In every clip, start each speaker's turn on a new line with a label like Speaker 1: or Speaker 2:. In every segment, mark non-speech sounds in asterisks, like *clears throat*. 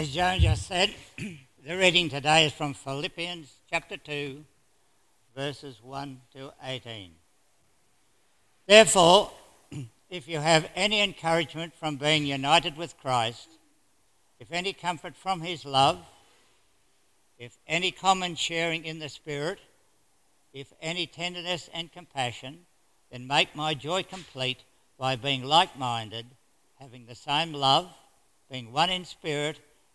Speaker 1: As Joan just said, *clears throat* the reading today is from Philippians chapter 2, verses 1 to 18. Therefore, *clears throat* if you have any encouragement from being united with Christ, if any comfort from his love, if any common sharing in the Spirit, if any tenderness and compassion, then make my joy complete by being like minded, having the same love, being one in spirit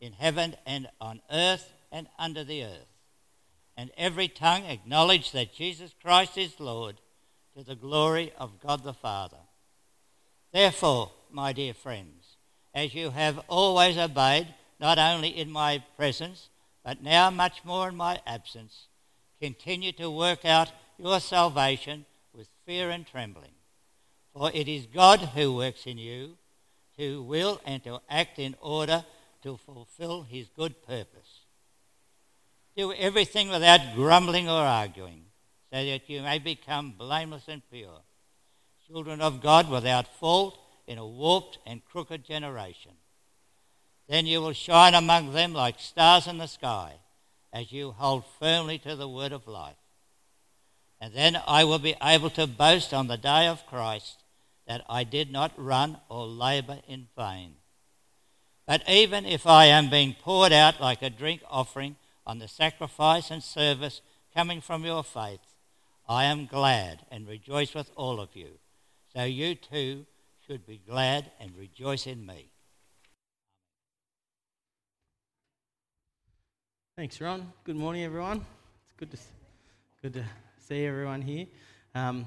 Speaker 1: in heaven and on earth and under the earth, and every tongue acknowledge that Jesus Christ is Lord to the glory of God the Father. Therefore, my dear friends, as you have always obeyed, not only in my presence, but now much more in my absence, continue to work out your salvation with fear and trembling. For it is God who works in you to will and to act in order to fulfill his good purpose. Do everything without grumbling or arguing, so that you may become blameless and pure, children of God without fault in a warped and crooked generation. Then you will shine among them like stars in the sky as you hold firmly to the word of life. And then I will be able to boast on the day of Christ that I did not run or labor in vain. But even if I am being poured out like a drink offering on the sacrifice and service coming from your faith, I am glad and rejoice with all of you. So you too should be glad and rejoice in me.
Speaker 2: Thanks, Ron. Good morning, everyone. It's good to, good to see everyone here. Um,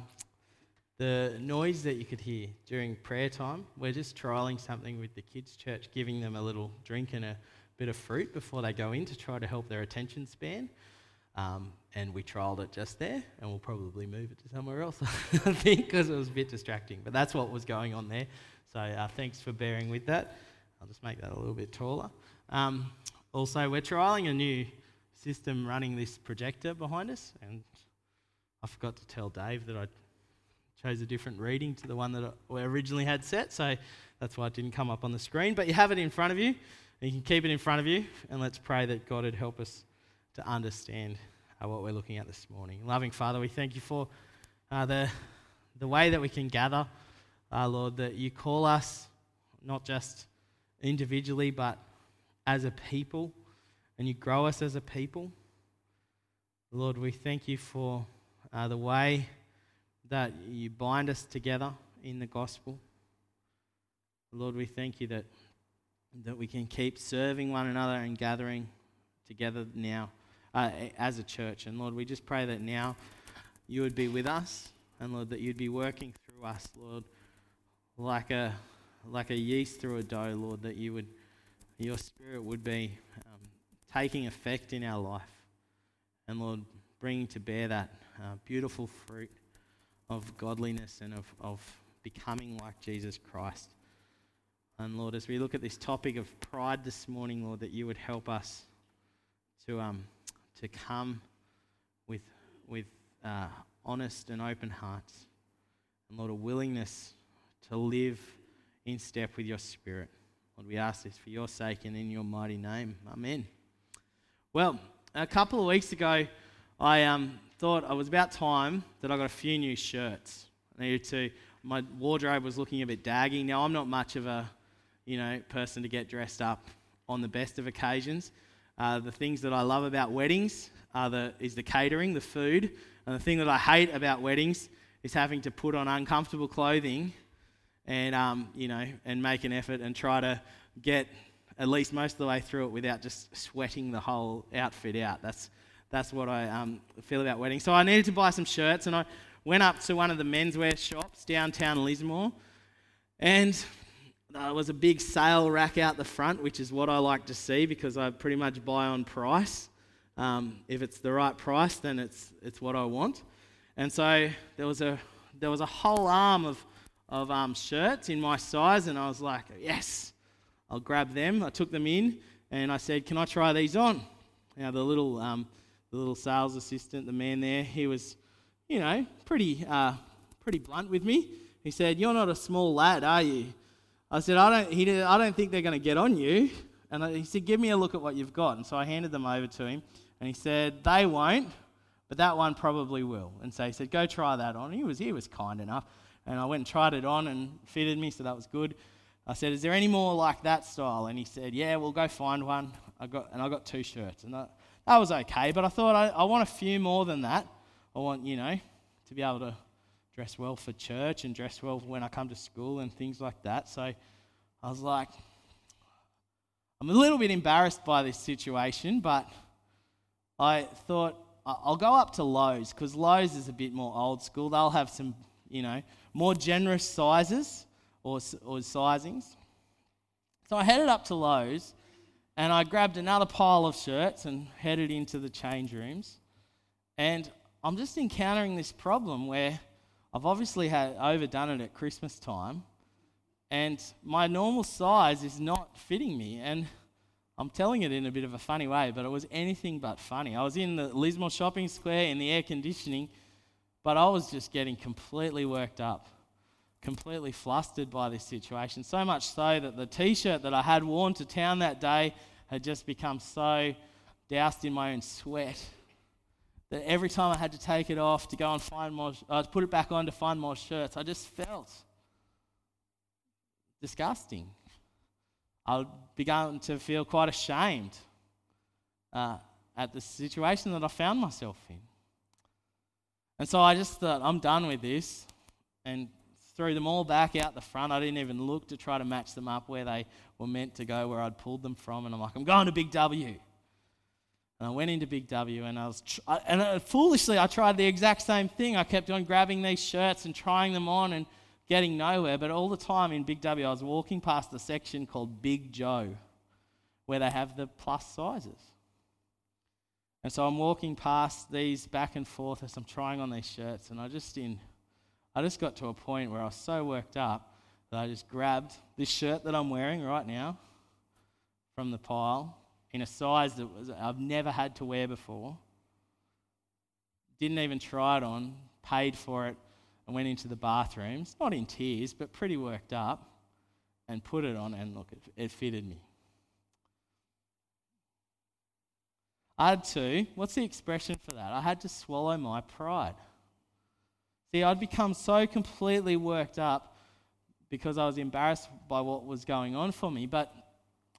Speaker 2: the noise that you could hear during prayer time, we're just trialing something with the kids' church, giving them a little drink and a bit of fruit before they go in to try to help their attention span. Um, and we trialled it just there, and we'll probably move it to somewhere else, *laughs* I think, because it was a bit distracting. But that's what was going on there. So uh, thanks for bearing with that. I'll just make that a little bit taller. Um, also, we're trialing a new system running this projector behind us, and I forgot to tell Dave that I chose a different reading to the one that we originally had set, so that's why it didn't come up on the screen. But you have it in front of you, and you can keep it in front of you, and let's pray that God would help us to understand uh, what we're looking at this morning. Loving Father, we thank you for uh, the, the way that we can gather, uh, Lord, that you call us not just individually, but as a people and you grow us as a people. Lord, we thank you for uh, the way that you bind us together in the gospel. Lord, we thank you that, that we can keep serving one another and gathering together now uh, as a church. And Lord, we just pray that now you would be with us, and Lord, that you'd be working through us, Lord, like a, like a yeast through a dough, Lord, that you would your Spirit would be um, taking effect in our life. And Lord, bringing to bear that uh, beautiful fruit of godliness and of, of becoming like Jesus Christ. And Lord, as we look at this topic of pride this morning, Lord, that you would help us to, um, to come with, with uh, honest and open hearts. And Lord, a willingness to live in step with your Spirit. Lord, we ask this for your sake and in your mighty name. Amen. Well, a couple of weeks ago, I um, thought it was about time that I got a few new shirts. I needed to. My wardrobe was looking a bit daggy. Now, I'm not much of a, you know, person to get dressed up on the best of occasions. Uh, the things that I love about weddings are the, is the catering, the food. And the thing that I hate about weddings is having to put on uncomfortable clothing and, um, you know, and make an effort and try to get at least most of the way through it without just sweating the whole outfit out. That's, that's what I um, feel about weddings. So I needed to buy some shirts, and I went up to one of the menswear shops downtown Lismore, and there was a big sale rack out the front, which is what I like to see because I pretty much buy on price. Um, if it's the right price, then it's, it's what I want. And so there was a, there was a whole arm of, of um, shirts in my size, and I was like, yes, I'll grab them. I took them in and I said, Can I try these on? Now, the little, um, the little sales assistant, the man there, he was, you know, pretty, uh, pretty blunt with me. He said, You're not a small lad, are you? I said, I don't, he did, I don't think they're going to get on you. And he said, Give me a look at what you've got. And so I handed them over to him. And he said, They won't, but that one probably will. And so he said, Go try that on. He was, he was kind enough. And I went and tried it on and fitted me, so that was good. I said, Is there any more like that style? And he said, Yeah, we'll go find one. I got, and I got two shirts. And that, that was okay, but I thought I, I want a few more than that. I want, you know, to be able to dress well for church and dress well when I come to school and things like that. So I was like, I'm a little bit embarrassed by this situation, but I thought I'll go up to Lowe's because Lowe's is a bit more old school. They'll have some, you know, more generous sizes or, or sizings. So I headed up to Lowe's and I grabbed another pile of shirts and headed into the change rooms. And I'm just encountering this problem where I've obviously had overdone it at Christmas time, and my normal size is not fitting me. And I'm telling it in a bit of a funny way, but it was anything but funny. I was in the Lismore shopping square in the air conditioning, but I was just getting completely worked up completely flustered by this situation. So much so that the t shirt that I had worn to town that day had just become so doused in my own sweat that every time I had to take it off to go and find more, uh, to put it back on to find more shirts, I just felt disgusting. I began to feel quite ashamed uh, at the situation that I found myself in. And so I just thought, I'm done with this. And threw them all back out the front. I didn't even look to try to match them up where they were meant to go, where I'd pulled them from. And I'm like, I'm going to Big W. And I went into Big W and I was, tr- and uh, foolishly, I tried the exact same thing. I kept on grabbing these shirts and trying them on and getting nowhere. But all the time in Big W, I was walking past the section called Big Joe, where they have the plus sizes. And so I'm walking past these back and forth as I'm trying on these shirts, and I just in I just got to a point where I was so worked up that I just grabbed this shirt that I'm wearing right now from the pile in a size that was, I've never had to wear before. Didn't even try it on, paid for it, and went into the bathrooms, not in tears, but pretty worked up, and put it on, and look, it, it fitted me. I had to, what's the expression for that? I had to swallow my pride. See, I'd become so completely worked up because I was embarrassed by what was going on for me, but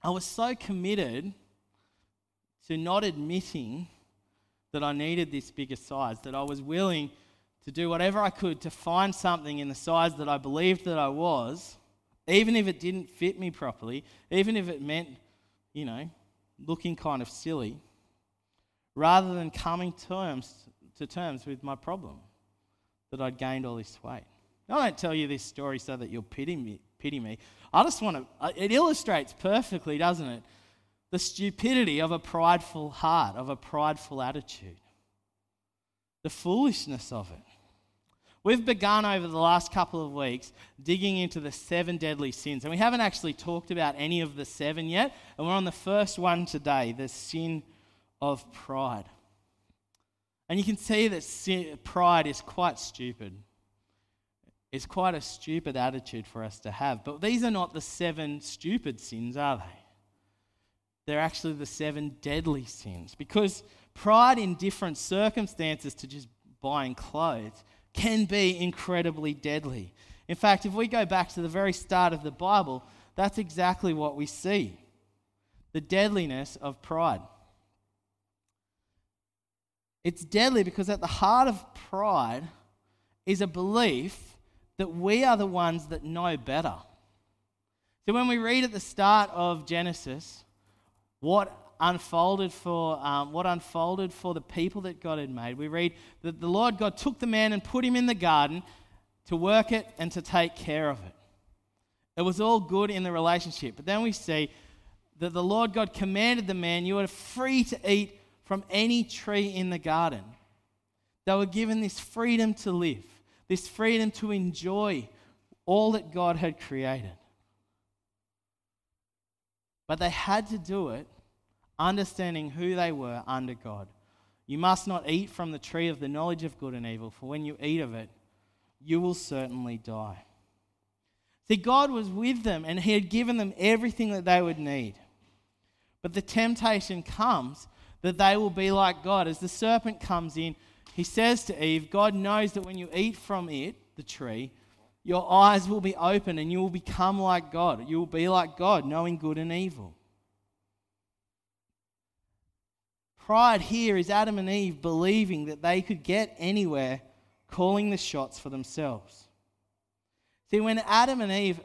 Speaker 2: I was so committed to not admitting that I needed this bigger size, that I was willing to do whatever I could to find something in the size that I believed that I was, even if it didn't fit me properly, even if it meant, you know, looking kind of silly, rather than coming terms, to terms with my problem that I'd gained all this weight. I don't tell you this story so that you'll pity me. Pity me. I just want to, uh, it illustrates perfectly, doesn't it? The stupidity of a prideful heart, of a prideful attitude, the foolishness of it. We've begun over the last couple of weeks digging into the seven deadly sins, and we haven't actually talked about any of the seven yet, and we're on the first one today the sin of pride. And you can see that sin, pride is quite stupid. It's quite a stupid attitude for us to have. But these are not the seven stupid sins, are they? They're actually the seven deadly sins. Because pride in different circumstances to just buying clothes can be incredibly deadly. In fact, if we go back to the very start of the Bible, that's exactly what we see. the deadliness of pride. It's deadly because at the heart of pride is a belief that we are the ones that know better. So when we read at the start of Genesis what unfolded for um, what unfolded for the people that God had made, we read that the Lord God took the man and put him in the garden to work it and to take care of it. It was all good in the relationship. But then we see that the Lord God commanded the man, You are free to eat from any tree in the garden. They were given this freedom to live, this freedom to enjoy all that God had created. But they had to do it understanding who they were under God. You must not eat from the tree of the knowledge of good and evil, for when you eat of it, you will certainly die. See, God was with them and He had given them everything that they would need. But the temptation comes that they will be like God. As the serpent comes in, he says to Eve, God knows that when you eat from it, the tree, your eyes will be open and you will become like God. You will be like God, knowing good and evil. Pride here is Adam and Eve believing that they could get anywhere, calling the shots for themselves. See, when Adam and Eve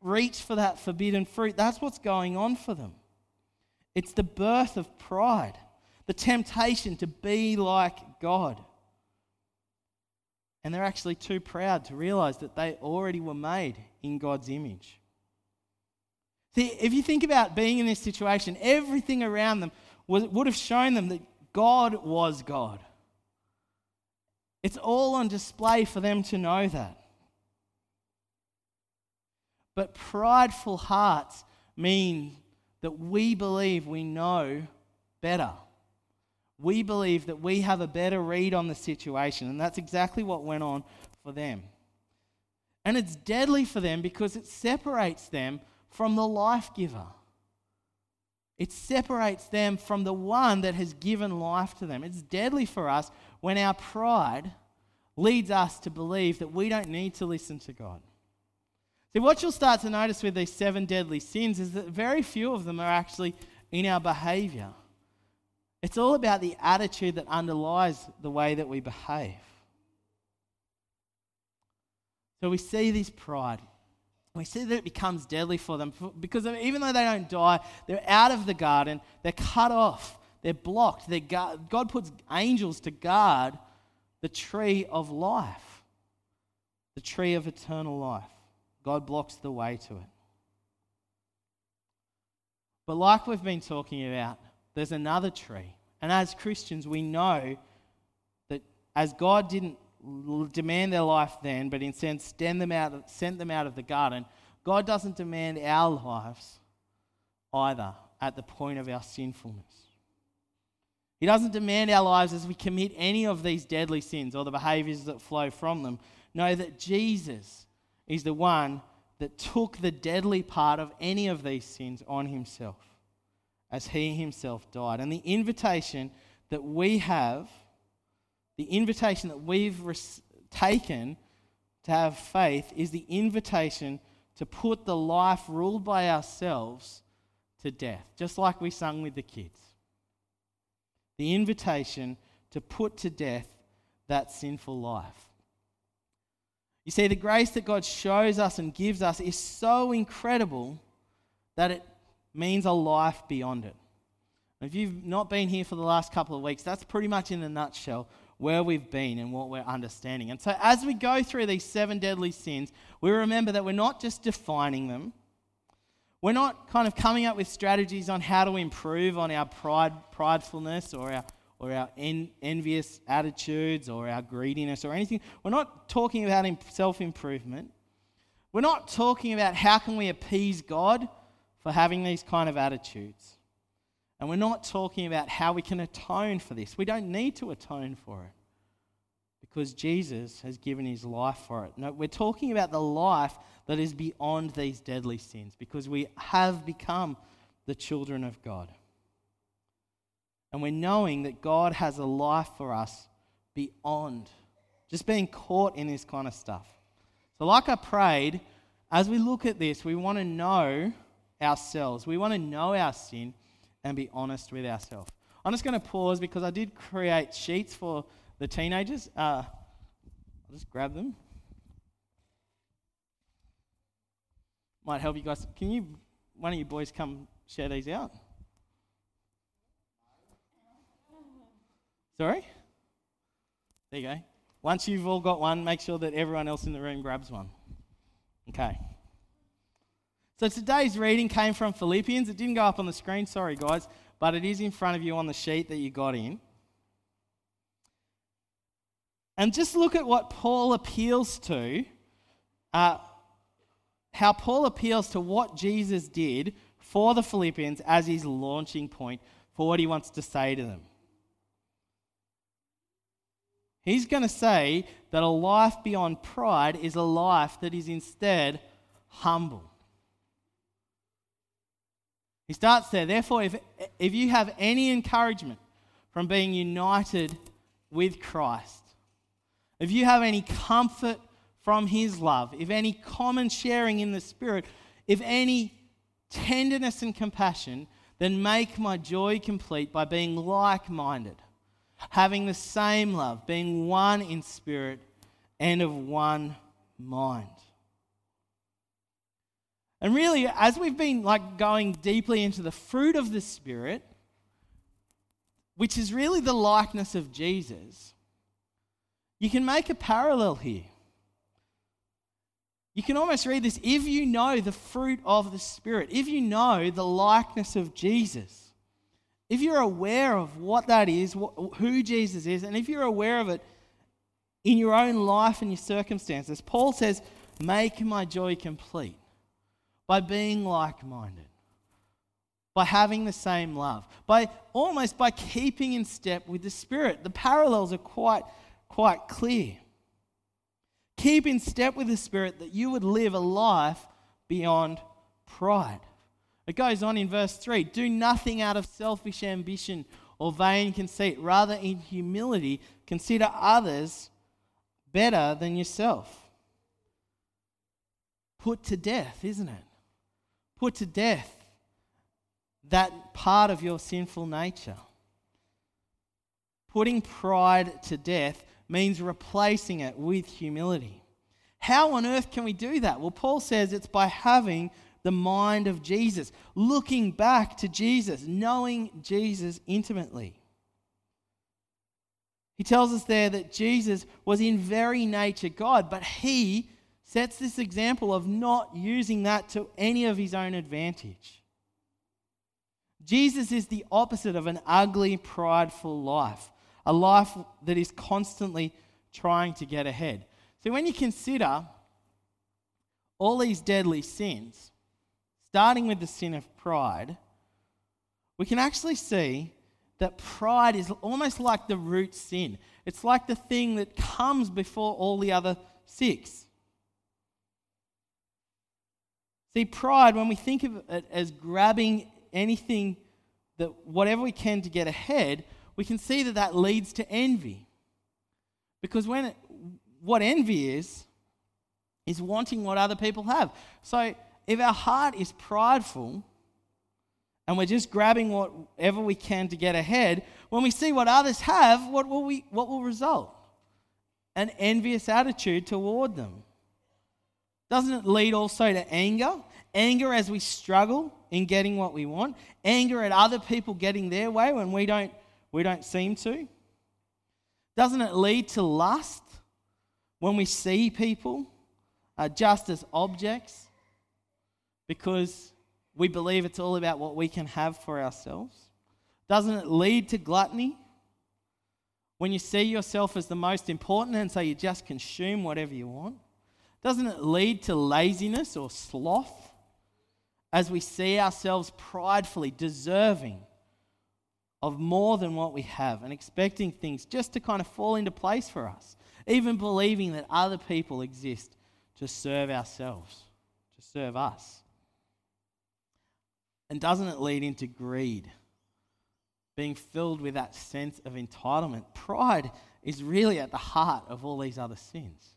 Speaker 2: reach for that forbidden fruit, that's what's going on for them. It's the birth of pride, the temptation to be like God. And they're actually too proud to realize that they already were made in God's image. See, if you think about being in this situation, everything around them was, would have shown them that God was God. It's all on display for them to know that. But prideful hearts mean that we believe we know better. We believe that we have a better read on the situation, and that's exactly what went on for them. And it's deadly for them because it separates them from the life giver. It separates them from the one that has given life to them. It's deadly for us when our pride leads us to believe that we don't need to listen to God. See, what you'll start to notice with these seven deadly sins is that very few of them are actually in our behavior. It's all about the attitude that underlies the way that we behave. So we see this pride. We see that it becomes deadly for them because even though they don't die, they're out of the garden, they're cut off, they're blocked. They're God puts angels to guard the tree of life, the tree of eternal life. God blocks the way to it. But like we've been talking about, there's another tree. And as Christians, we know that as God didn't demand their life then, but instead sent them out sent them out of the garden, God doesn't demand our lives either at the point of our sinfulness. He doesn't demand our lives as we commit any of these deadly sins or the behaviors that flow from them. Know that Jesus is the one that took the deadly part of any of these sins on himself as he himself died. And the invitation that we have, the invitation that we've res- taken to have faith, is the invitation to put the life ruled by ourselves to death, just like we sung with the kids. The invitation to put to death that sinful life. You see, the grace that God shows us and gives us is so incredible that it means a life beyond it. If you've not been here for the last couple of weeks, that's pretty much in a nutshell where we've been and what we're understanding. And so, as we go through these seven deadly sins, we remember that we're not just defining them, we're not kind of coming up with strategies on how to improve on our pride, pridefulness or our or our en- envious attitudes or our greediness or anything. We're not talking about self improvement. We're not talking about how can we appease God for having these kind of attitudes. And we're not talking about how we can atone for this. We don't need to atone for it because Jesus has given his life for it. No, we're talking about the life that is beyond these deadly sins because we have become the children of God. And we're knowing that God has a life for us beyond just being caught in this kind of stuff. So, like I prayed, as we look at this, we want to know ourselves. We want to know our sin. and be honest with ourselves. I'm just going to pause because I did create sheets for the teenagers. Uh, I'll just grab them. Might help you guys. Can you, one of you boys, come share these out? Sorry? There you go. Once you've all got one, make sure that everyone else in the room grabs one. Okay. So today's reading came from Philippians. It didn't go up on the screen, sorry guys, but it is in front of you on the sheet that you got in. And just look at what Paul appeals to, uh, how Paul appeals to what Jesus did for the Philippians as his launching point for what he wants to say to them. He's going to say that a life beyond pride is a life that is instead humble. He starts there. Therefore, if, if you have any encouragement from being united with Christ, if you have any comfort from His love, if any common sharing in the Spirit, if any tenderness and compassion, then make my joy complete by being like minded having the same love, being one in spirit and of one mind. And really, as we've been like going deeply into the fruit of the Spirit, which is really the likeness of Jesus, you can make a parallel here. You can almost read this if you know the fruit of the Spirit, if you know the likeness of Jesus if you're aware of what that is, who Jesus is, and if you're aware of it in your own life and your circumstances, Paul says, Make my joy complete by being like minded, by having the same love, by almost by keeping in step with the Spirit. The parallels are quite, quite clear. Keep in step with the Spirit that you would live a life beyond pride. It goes on in verse 3 Do nothing out of selfish ambition or vain conceit. Rather, in humility, consider others better than yourself. Put to death, isn't it? Put to death that part of your sinful nature. Putting pride to death means replacing it with humility. How on earth can we do that? Well, Paul says it's by having the mind of Jesus, looking back to Jesus, knowing Jesus intimately. He tells us there that Jesus was in very nature God, but he sets this example of not using that to any of his own advantage. Jesus is the opposite of an ugly, prideful life, a life that is constantly trying to get ahead. So when you consider all these deadly sins, starting with the sin of pride, we can actually see that pride is almost like the root sin. It's like the thing that comes before all the other six. See, pride, when we think of it as grabbing anything that whatever we can to get ahead, we can see that that leads to envy. Because when it, what envy is, is wanting what other people have. So if our heart is prideful and we're just grabbing whatever we can to get ahead, when we see what others have, what will, we, what will result? An envious attitude toward them. Doesn't it lead also to anger? Anger as we struggle in getting what we want, anger at other people getting their way when we don't, we don't seem to. Doesn't it lead to lust when we see people uh, just as objects because we believe it's all about what we can have for ourselves? Doesn't it lead to gluttony? When you see yourself as the most important and so you just consume whatever you want? Doesn't it lead to laziness or sloth as we see ourselves pridefully deserving of more than what we have and expecting things just to kind of fall into place for us, even believing that other people exist to serve ourselves, to serve us? And doesn't it lead into greed? Being filled with that sense of entitlement. Pride is really at the heart of all these other sins.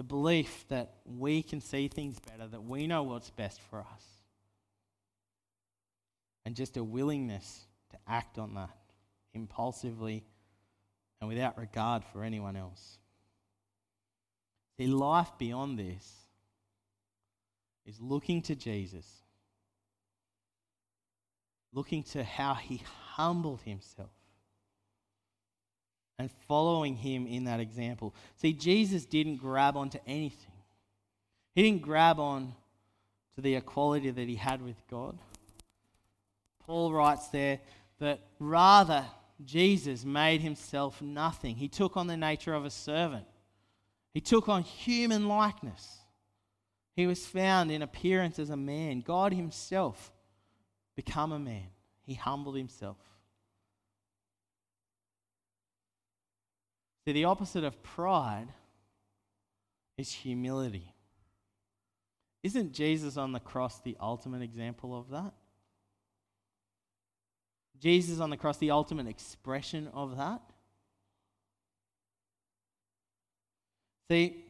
Speaker 2: The belief that we can see things better, that we know what's best for us. and just a willingness to act on that impulsively and without regard for anyone else. See, life beyond this is looking to Jesus, looking to how he humbled himself and following him in that example. See, Jesus didn't grab onto anything. He didn't grab on to the equality that he had with God. Paul writes there that rather Jesus made himself nothing. He took on the nature of a servant. He took on human likeness. He was found in appearance as a man. God himself become a man. He humbled himself. See, the opposite of pride is humility. Isn't Jesus on the cross the ultimate example of that? Jesus on the cross, the ultimate expression of that? See,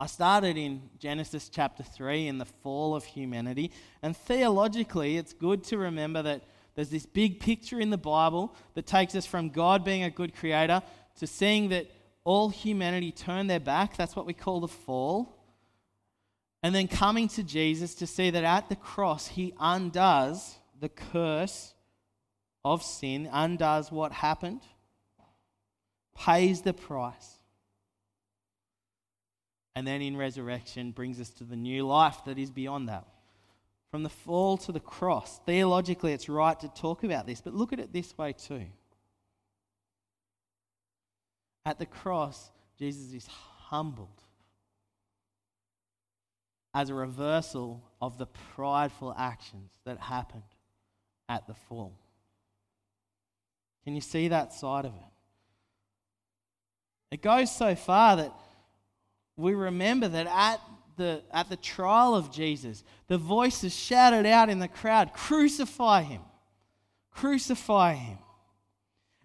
Speaker 2: I started in Genesis chapter 3 in the fall of humanity, and theologically, it's good to remember that there's this big picture in the Bible that takes us from God being a good creator to seeing that all humanity turned their back. That's what we call the fall. And then coming to Jesus to see that at the cross, he undoes the curse of sin, undoes what happened, pays the price, and then in resurrection brings us to the new life that is beyond that. From the fall to the cross, theologically, it's right to talk about this, but look at it this way too. At the cross, Jesus is humbled as a reversal of the prideful actions that happened at the fall. Can you see that side of it? It goes so far that we remember that at the, at the trial of Jesus, the voices shouted out in the crowd, Crucify him! Crucify him!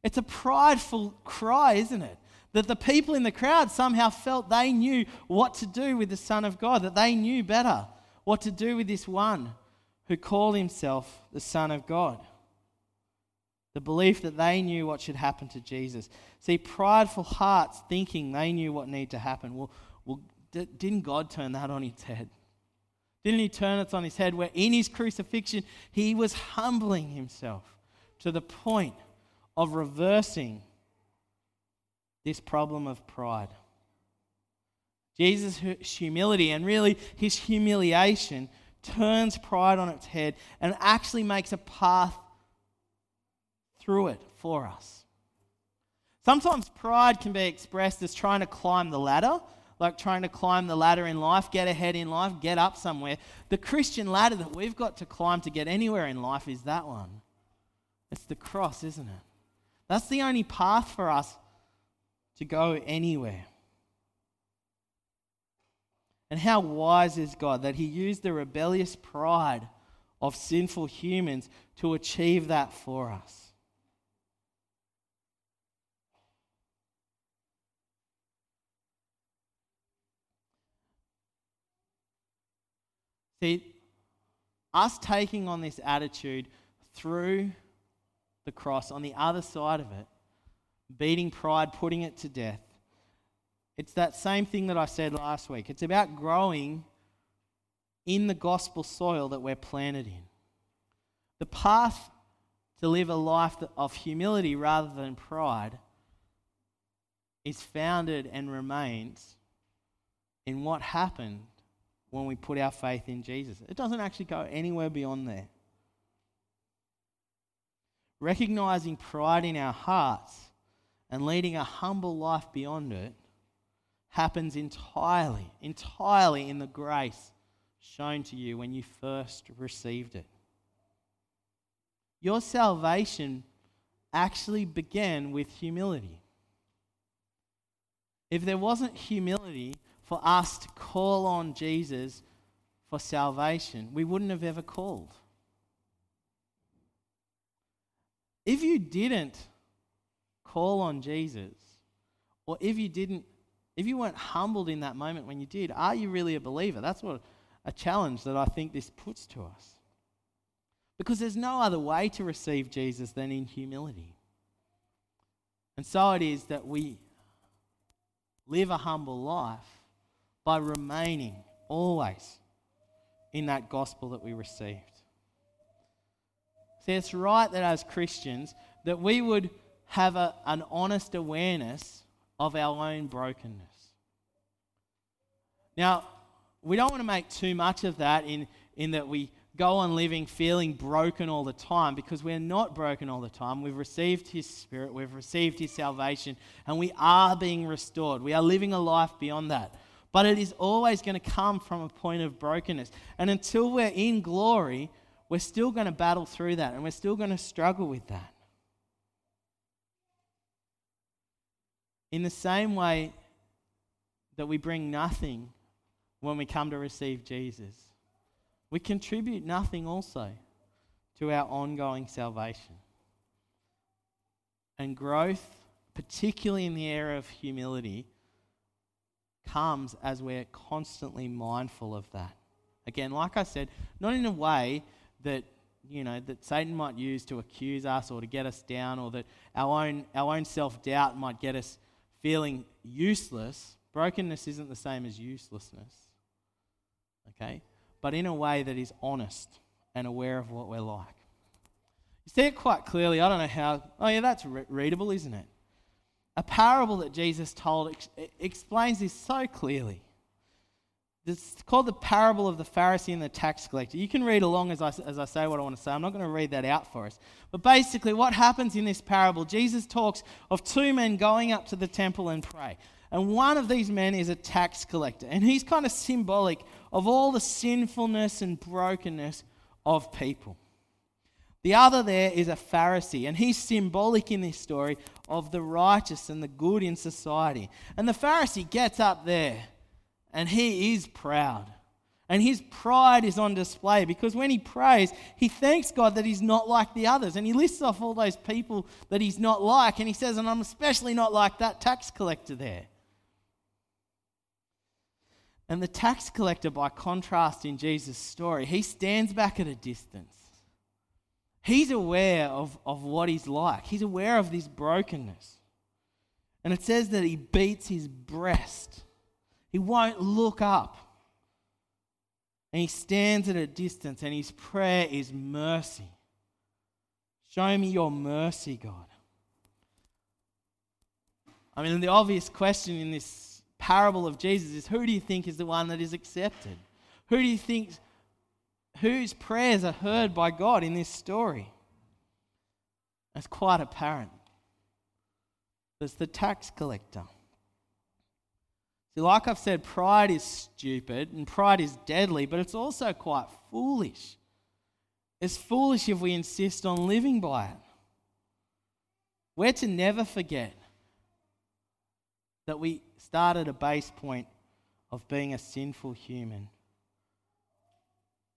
Speaker 2: It's a prideful cry, isn't it? That the people in the crowd somehow felt they knew what to do with the Son of God, that they knew better what to do with this one who called himself the Son of God. The belief that they knew what should happen to Jesus. See, prideful hearts thinking they knew what needed to happen. Well, well didn't God turn that on its head? Didn't he turn it on his head where in his crucifixion he was humbling himself to the point of reversing this problem of pride? Jesus' humility and really his humiliation turns pride on its head and actually makes a path through it for us. Sometimes pride can be expressed as trying to climb the ladder, like trying to climb the ladder in life, get ahead in life, get up somewhere. The Christian ladder that we've got to climb to get anywhere in life is that one. It's the cross, isn't it? That's the only path for us to go anywhere. And how wise is God that He used the rebellious pride of sinful humans to achieve that for us? See, us taking on this attitude through the cross, on the other side of it, beating pride, putting it to death, it's that same thing that I said last week. It's about growing in the gospel soil that we're planted in. The path to live a life of humility rather than pride is founded and remains in what happened when we put our faith in Jesus. It doesn't actually go anywhere beyond there. Recognizing pride in our hearts and leading a humble life beyond it happens entirely, entirely in the grace shown to you when you first received it. Your salvation actually began with humility. If there wasn't humility, for us to call on Jesus for salvation, we wouldn't have ever called. If you didn't call on Jesus, or if you didn't, if you weren't humbled in that moment when you did, are you really a believer? That's what a challenge that I think this puts to us. Because there's no other way to receive Jesus than in humility. And so it is that we live a humble life by remaining always in that gospel that we received. See, it's right that as Christians that we would have a, an honest awareness of our own brokenness. Now, we don't want to make too much of that in, in that we go on living feeling broken all the time because we're not broken all the time. We've received His Spirit, we've received His salvation, and we are being restored. We are living a life beyond that. But it is always going to come from a point of brokenness. And until we're in glory, we're still going to battle through that and we're still going to struggle with that. In the same way that we bring nothing when we come to receive Jesus, we contribute nothing also to our ongoing salvation. And growth, particularly in the area of humility, comes as we're constantly mindful of that. Again, like I said, not in a way that you know that Satan might use to accuse us or to get us down, or that our own our own self doubt might get us feeling useless. Brokenness isn't the same as uselessness. Okay, but in a way that is honest and aware of what we're like. You see it quite clearly. I don't know how. Oh yeah, that's re- readable, isn't it? A parable that Jesus told ex- explains this so clearly. It's called the parable of the Pharisee and the tax collector. You can read along as I, as I say what I want to say. I'm not going to read that out for us. But basically, what happens in this parable, Jesus talks of two men going up to the temple and pray. And one of these men is a tax collector. And he's kind of symbolic of all the sinfulness and brokenness of people. The other there is a Pharisee, and he's symbolic in this story of the righteous and the good in society. And the Pharisee gets up there and he is proud. And his pride is on display because when he prays, he thanks God that he's not like the others. And he lists off all those people that he's not like. And he says, And I'm especially not like that tax collector there. And the tax collector, by contrast in Jesus' story, he stands back at a distance. He's aware of, of what he's like, he's aware of this brokenness. And it says that he beats his breast, he won't look up. And he stands at a distance, and his prayer is mercy. Show me your mercy, God. I mean, the obvious question in this parable of Jesus is who do you think is the one that is accepted? Who do you think whose prayers are heard by God in this story? It's quite apparent. It's the tax collector. See, like I've said, pride is stupid and pride is deadly, but it's also quite foolish. It's foolish if we insist on living by it. We're to never forget that we start at a base point of being a sinful human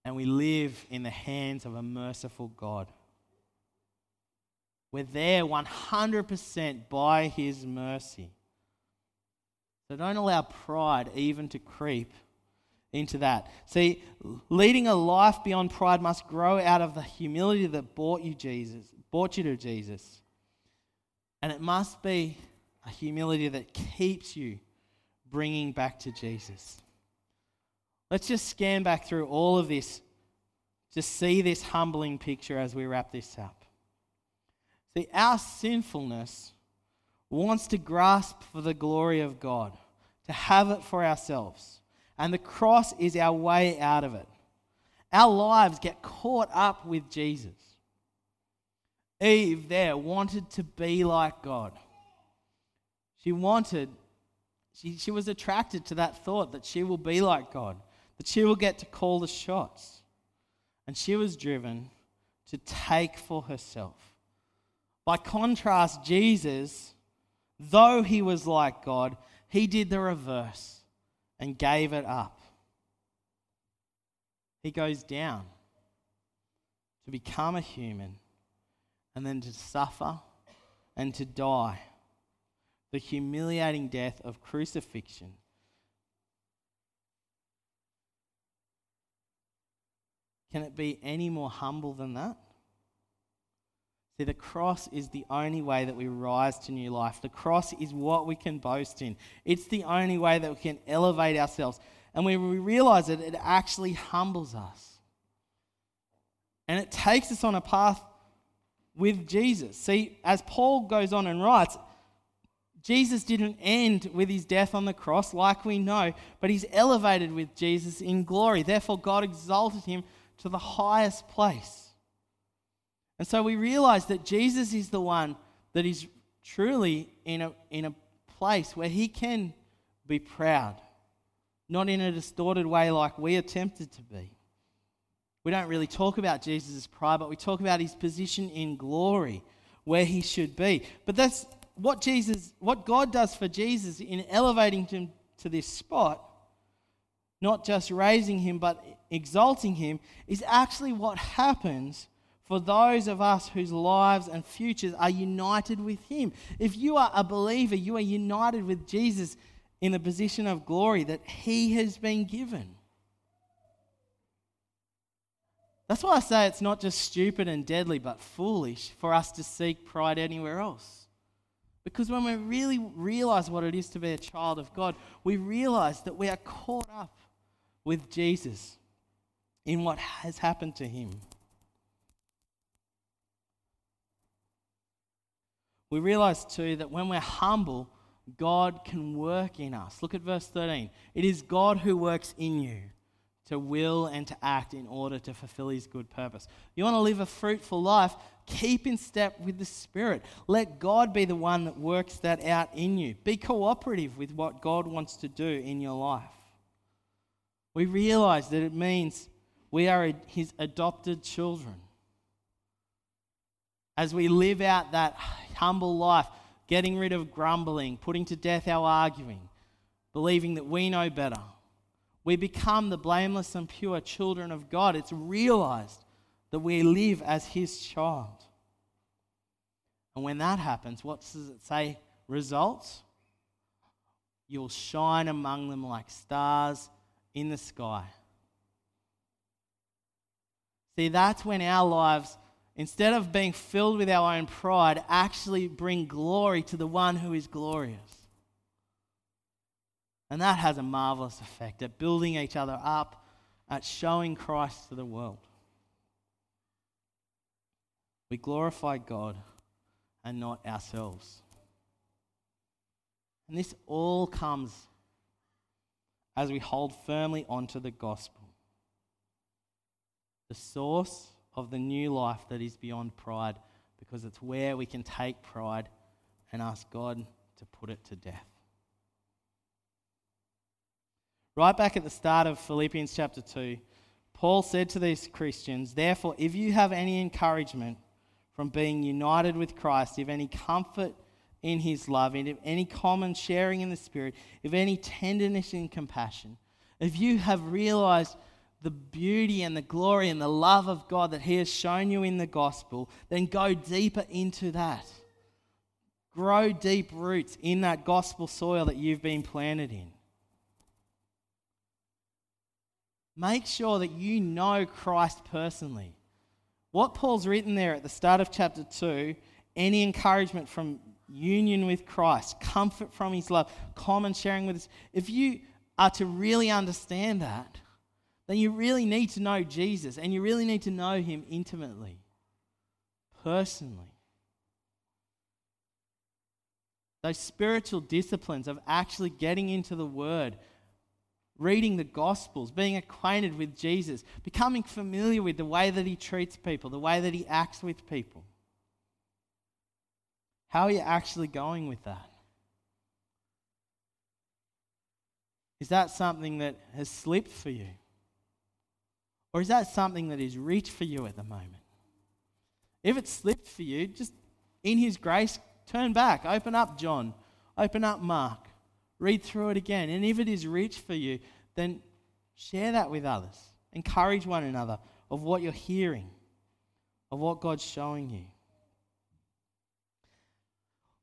Speaker 2: and we live in the hands of a merciful God. We're there 100% by His mercy. So don't allow pride even to creep into that. See, leading a life beyond pride must grow out of the humility that brought you Jesus, brought you to Jesus. And it must be a humility that keeps you bringing back to Jesus. Let's just scan back through all of this to see this humbling picture as we wrap this up. See, our sinfulness wants to grasp for the glory of God, to have it for ourselves. And the cross is our way out of it. Our lives get caught up with Jesus. Eve there wanted to be like God. She wanted, she, she was attracted to that thought that she will be like God that she will get to call the shots. And she was driven to take for herself. By contrast, Jesus, though he was like God, he did the reverse and gave it up. He goes down to become a human and then to suffer and to die. The humiliating death of crucifixion Can it be any more humble than that? See, the cross is the only way that we rise to new life. The cross is what we can boast in. It's the only way that we can elevate ourselves. And when we realize it, it actually humbles us. And it takes us on a path with Jesus. See, as Paul goes on and writes, Jesus didn't end with his death on the cross, like we know, but he's elevated with Jesus in glory. Therefore, God exalted him to the highest place. And so we realize that Jesus is the one that is truly in a, in a place where he can be proud, not in a distorted way like we are tempted to be. We don't really talk about Jesus' pride, but we talk about his position in glory, where he should be. But that's what Jesus, what God does for Jesus in elevating him to this spot, not just raising him, but exalting him, is actually what happens for those of us whose lives and futures are united with Him. If you are a believer, you are united with Jesus in the position of glory that He has been given. That's why I say it's not just stupid and deadly, but foolish for us to seek pride anywhere else. Because when we really realize what it is to be a child of God, we realize that we are caught up with Jesus in what has happened to him. We realize too that when we're humble, God can work in us. Look at verse 13. It is God who works in you to will and to act in order to fulfill his good purpose. You want to live a fruitful life? Keep in step with the Spirit. Let God be the one that works that out in you. Be cooperative with what God wants to do in your life. We realize that it means we are his adopted children as we live out that humble life, getting rid of grumbling, putting to death our arguing, believing that we know better, we become the blameless and pure children of God. It's realized that we live as His child. And when that happens, what does it say? Results? You'll shine among them like stars in the sky. See, that's when our lives instead of being filled with our own pride, actually bring glory to the one who is glorious. And that has a marvelous effect at building each other up, at showing Christ to the world. We glorify God and not ourselves. And this all comes as we hold firmly onto the gospel. The source of the new life that is beyond pride because it's where we can take pride and ask God to put it to death. Right back at the start of Philippians chapter 2, Paul said to these Christians, Therefore, if you have any encouragement from being united with Christ, if any comfort in his love, and if any common sharing in the Spirit, if any tenderness and compassion, if you have realized the beauty and the glory and the love of God that He has shown you in the gospel, then go deeper into that. Grow deep roots in that gospel soil that you've been planted in. Make sure that you know Christ personally. What Paul's written there at the start of chapter 2 any encouragement from union with Christ, comfort from His love, common sharing with us. If you are to really understand that, then you really need to know Jesus and you really need to know him intimately, personally. Those spiritual disciplines of actually getting into the Word, reading the Gospels, being acquainted with Jesus, becoming familiar with the way that He treats people, the way that He acts with people. How are you actually going with that? Is that something that has slipped for you? Or is that something that is rich for you at the moment? If it slipped for you, just in His grace, turn back, open up John, open up Mark, read through it again. And if it is rich for you, then share that with others. Encourage one another of what you're hearing, of what God's showing you.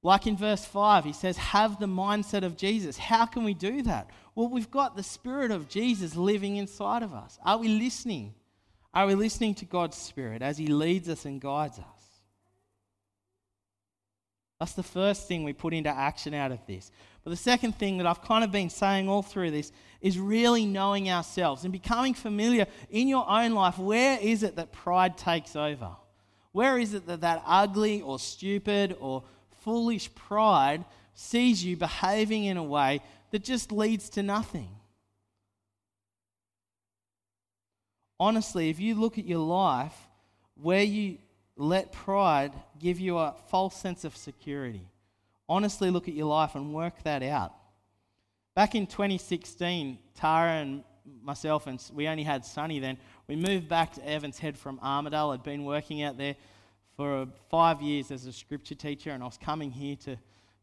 Speaker 2: Like in verse 5, he says, Have the mindset of Jesus. How can we do that? Well, we've got the Spirit of Jesus living inside of us. Are we listening? Are we listening to God's Spirit as He leads us and guides us? That's the first thing we put into action out of this. But the second thing that I've kind of been saying all through this is really knowing ourselves and becoming familiar in your own life. Where is it that pride takes over? Where is it that that ugly or stupid or foolish pride sees you behaving in a way that just leads to nothing? Honestly, if you look at your life where you let pride give you a false sense of security. Honestly, look at your life and work that out. Back in 2016, Tara and myself, and we only had Sunny then, we moved back to Evans Head from Armidale. I'd been working out there for five years as a scripture teacher, and I was coming here to,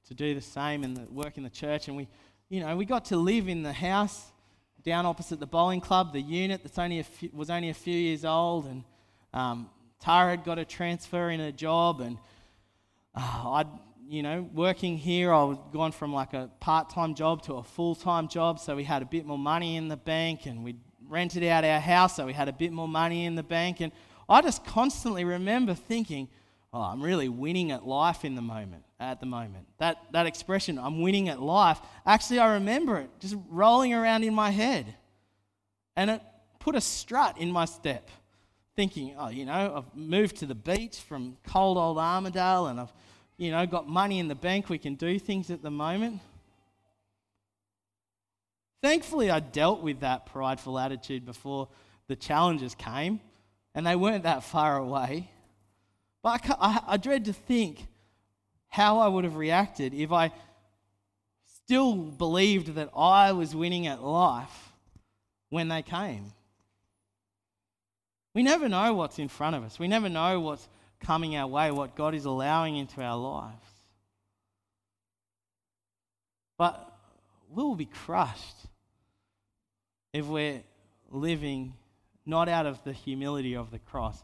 Speaker 2: to do the same and work in the church. And we, you know, we got to live in the house down opposite the bowling club, the unit that's only was only a few years old, and um, Tara had got a transfer in a job, and uh, I'd, you know, working here, I was gone from like a part time job to a full time job, so we had a bit more money in the bank, and we rented out our house, so we had a bit more money in the bank. And I just constantly remember thinking, oh, I'm really winning at life in the moment, at the moment. That, that expression, I'm winning at life, actually, I remember it just rolling around in my head. And it put a strut in my step thinking, oh, you know, I've moved to the beach from cold old Armidale and I've, you know, got money in the bank. We can do things at the moment. Thankfully, I dealt with that prideful attitude before the challenges came, and they weren't that far away. But I, I, I dread to think how I would have reacted if I still believed that I was winning at life when they came. We never know what's in front of us. We never know what's coming our way, what God is allowing into our lives. But we'll be crushed if we're living not out of the humility of the cross,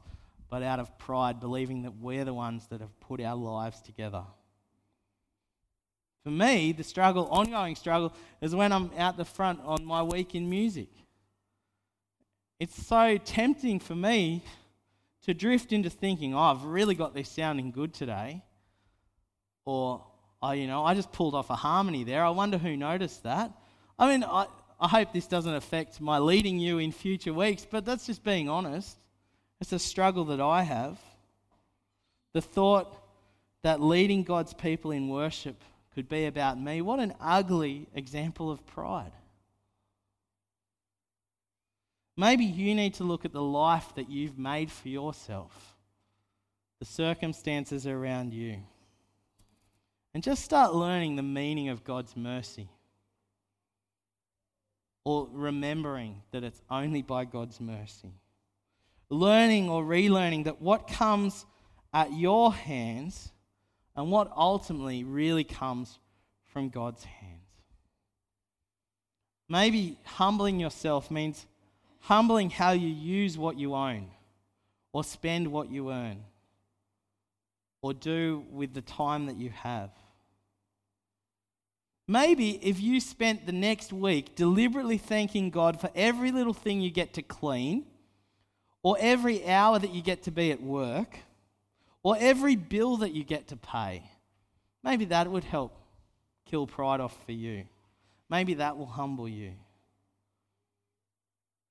Speaker 2: but out of pride, believing that we're the ones that have put our lives together. For me, the struggle, ongoing struggle, is when I'm out the front on my week in music. It's so tempting for me to drift into thinking, oh, I've really got this sounding good today. Or, oh, you know, I just pulled off a harmony there. I wonder who noticed that. I mean, I, I hope this doesn't affect my leading you in future weeks, but that's just being honest. It's a struggle that I have. The thought that leading God's people in worship could be about me, what an ugly example of pride. Maybe you need to look at the life that you've made for yourself, the circumstances around you, and just start learning the meaning of God's mercy. Or remembering that it's only by God's mercy. Learning or relearning that what comes at your hands and what ultimately really comes from God's hands. Maybe humbling yourself means humbling how you use what you own or spend what you earn or do with the time that you have. Maybe if you spent the next week deliberately thanking God for every little thing you get to clean, or every hour that you get to be at work, or every bill that you get to pay, maybe that would help kill pride off for you. Maybe that will humble you.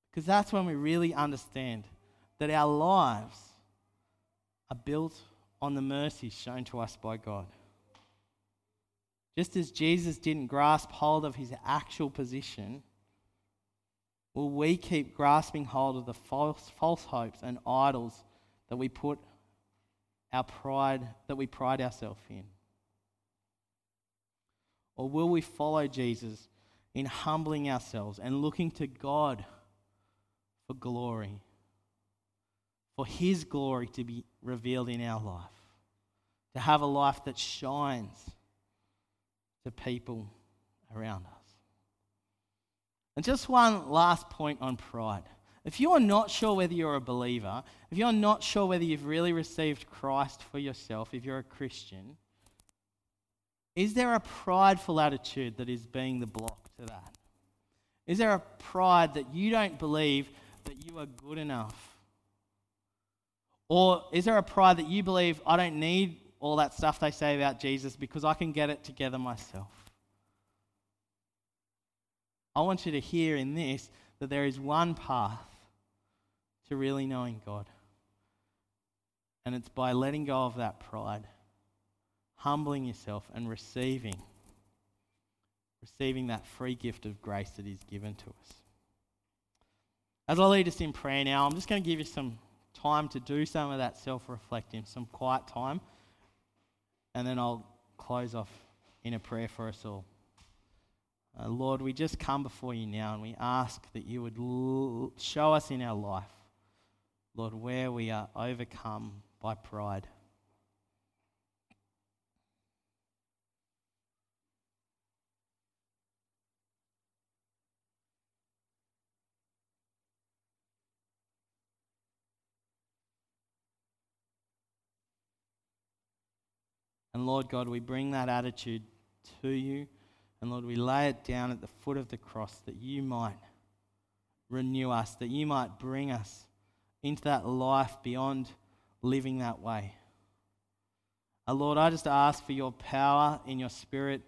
Speaker 2: Because that's when we really understand that our lives are built on the mercy shown to us by God. Just as Jesus didn't grasp hold of his actual position, will we keep grasping hold of the false, false hopes and idols that we put our pride, that we pride ourselves in? Or will we follow Jesus in humbling ourselves and looking to God? for glory, for His glory to be revealed in our life, to have a life that shines to people around us. And just one last point on pride. If you're not sure whether you're a believer, if you're not sure whether you've really received Christ for yourself, if you're a Christian, is there a prideful attitude that is being the block to that? Is there a pride that you don't believe that you are good enough Or is there a pride that you believe I don't need all that stuff they say about Jesus because I can get it together myself? I want you to hear in this that there is one path to really knowing God. And it's by letting go of that pride, humbling yourself, and receiving. Receiving that free gift of grace that is given to us. As I lead us in prayer now, I'm just going to give you some time to do some of that self reflecting, some quiet time, and then I'll close off in a prayer for us all. Uh, Lord, we just come before you now and we ask that you would l- show us in our life, Lord, where we are overcome by pride. And Lord God, we bring that attitude to you. And Lord, we lay it down at the foot of the cross that you might renew us, that you might bring us into that life beyond living that way. Uh, Lord, I just ask for your power in your spirit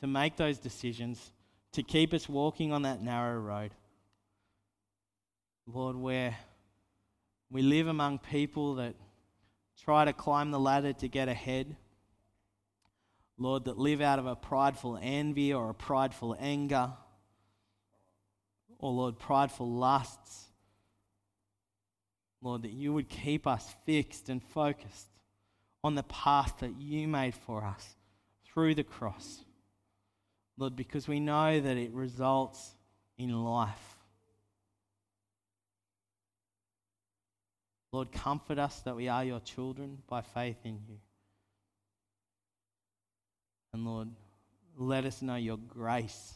Speaker 2: to make those decisions, to keep us walking on that narrow road. Lord, where we live among people that try to climb the ladder to get ahead. Lord, that live out of a prideful envy or a prideful anger, or Lord, prideful lusts. Lord, that you would keep us fixed and focused on the path that you made for us through the cross. Lord, because we know that it results in life. Lord, comfort us that we are your children by faith in you. And Lord, let us know your grace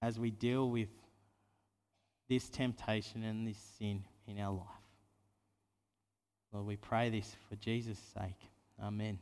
Speaker 2: as we deal with this temptation and this sin in our life. Lord, we pray this for Jesus' sake. Amen.